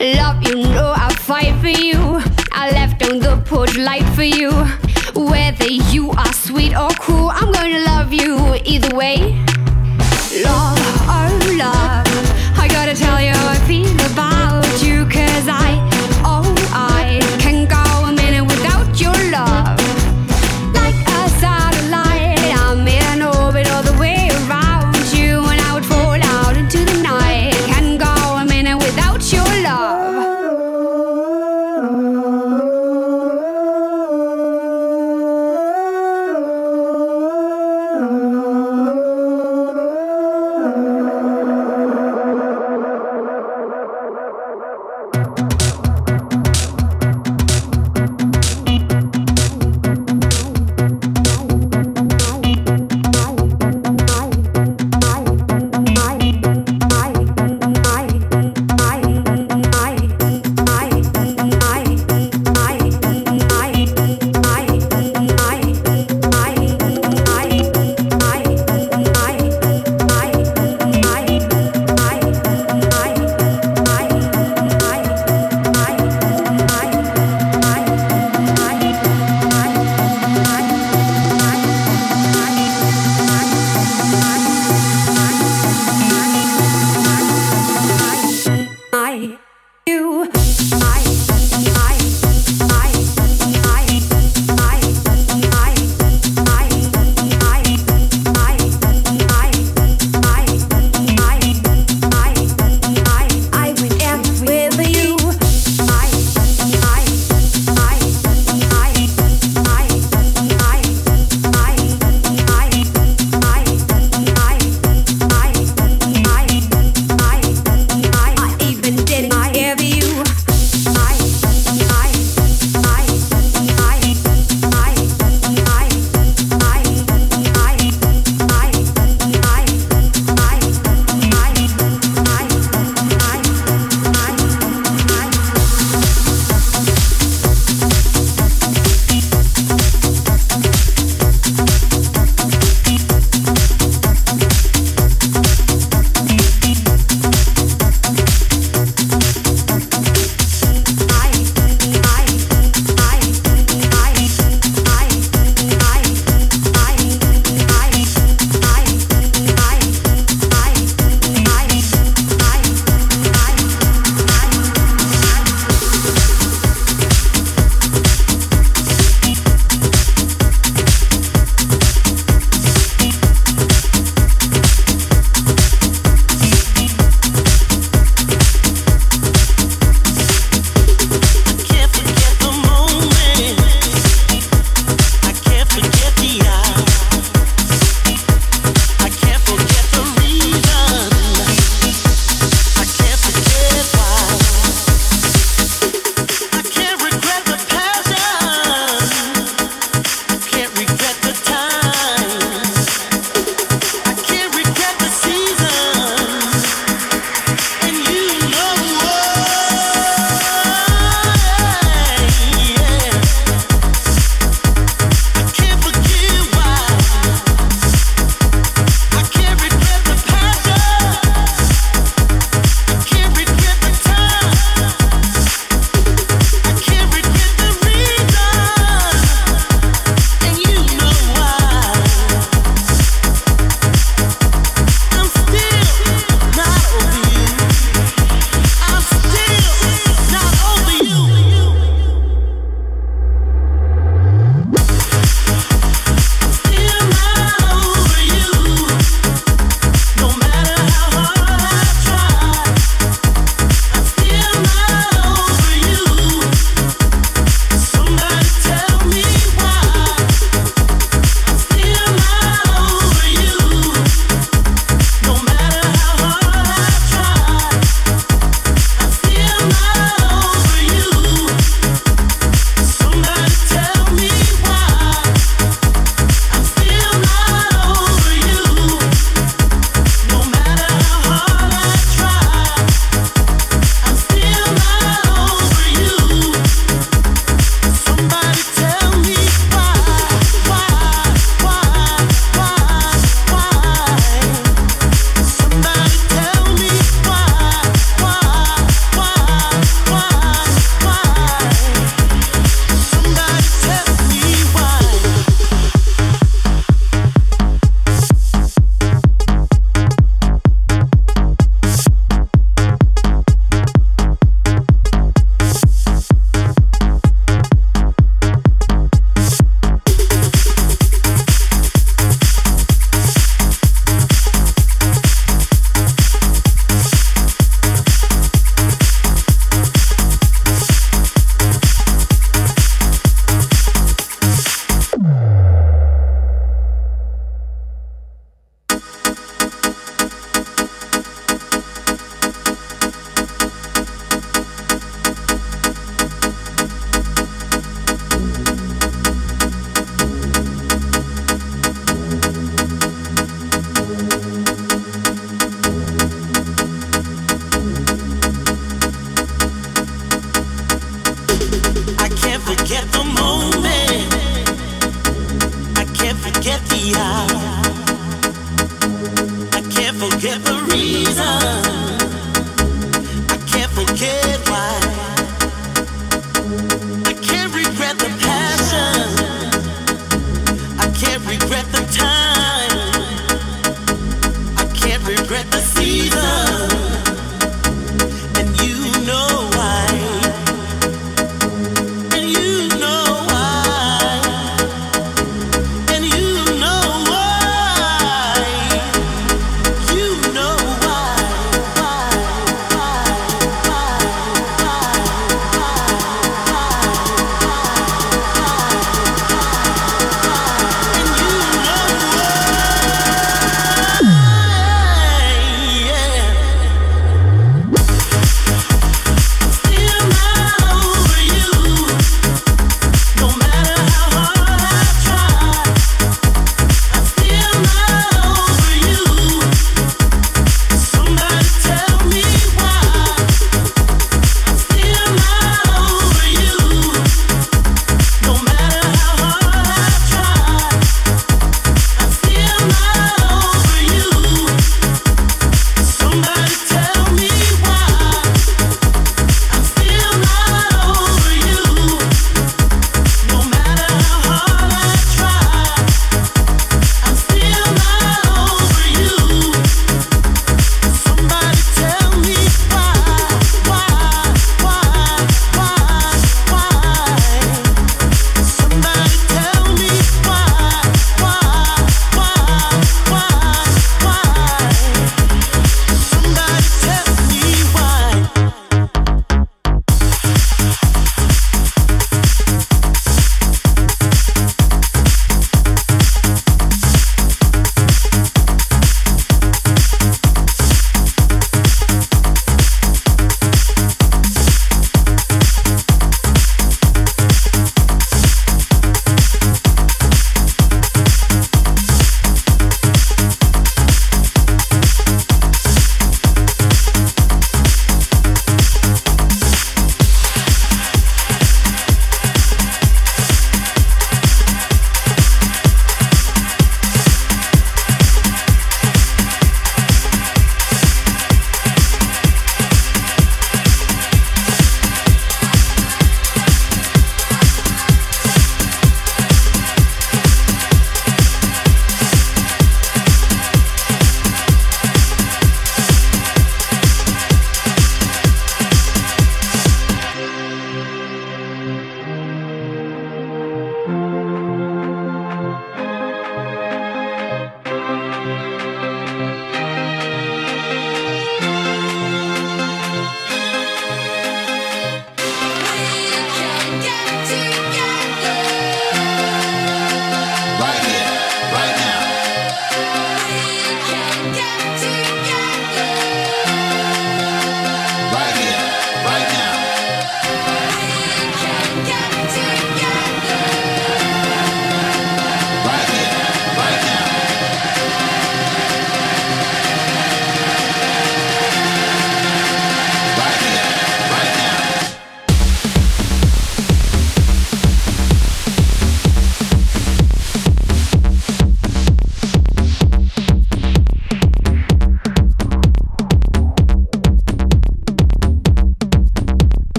Love, you know I fight for you. I left on the porch light for you. Whether you are sweet or cool, I'm gonna love you either way. Love, oh love, I gotta tell you I feel about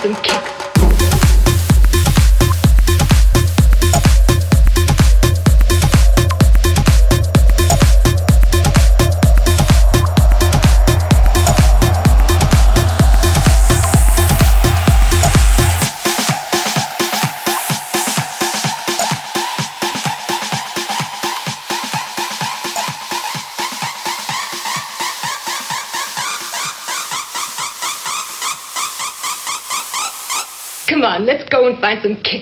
some kicks. Go and find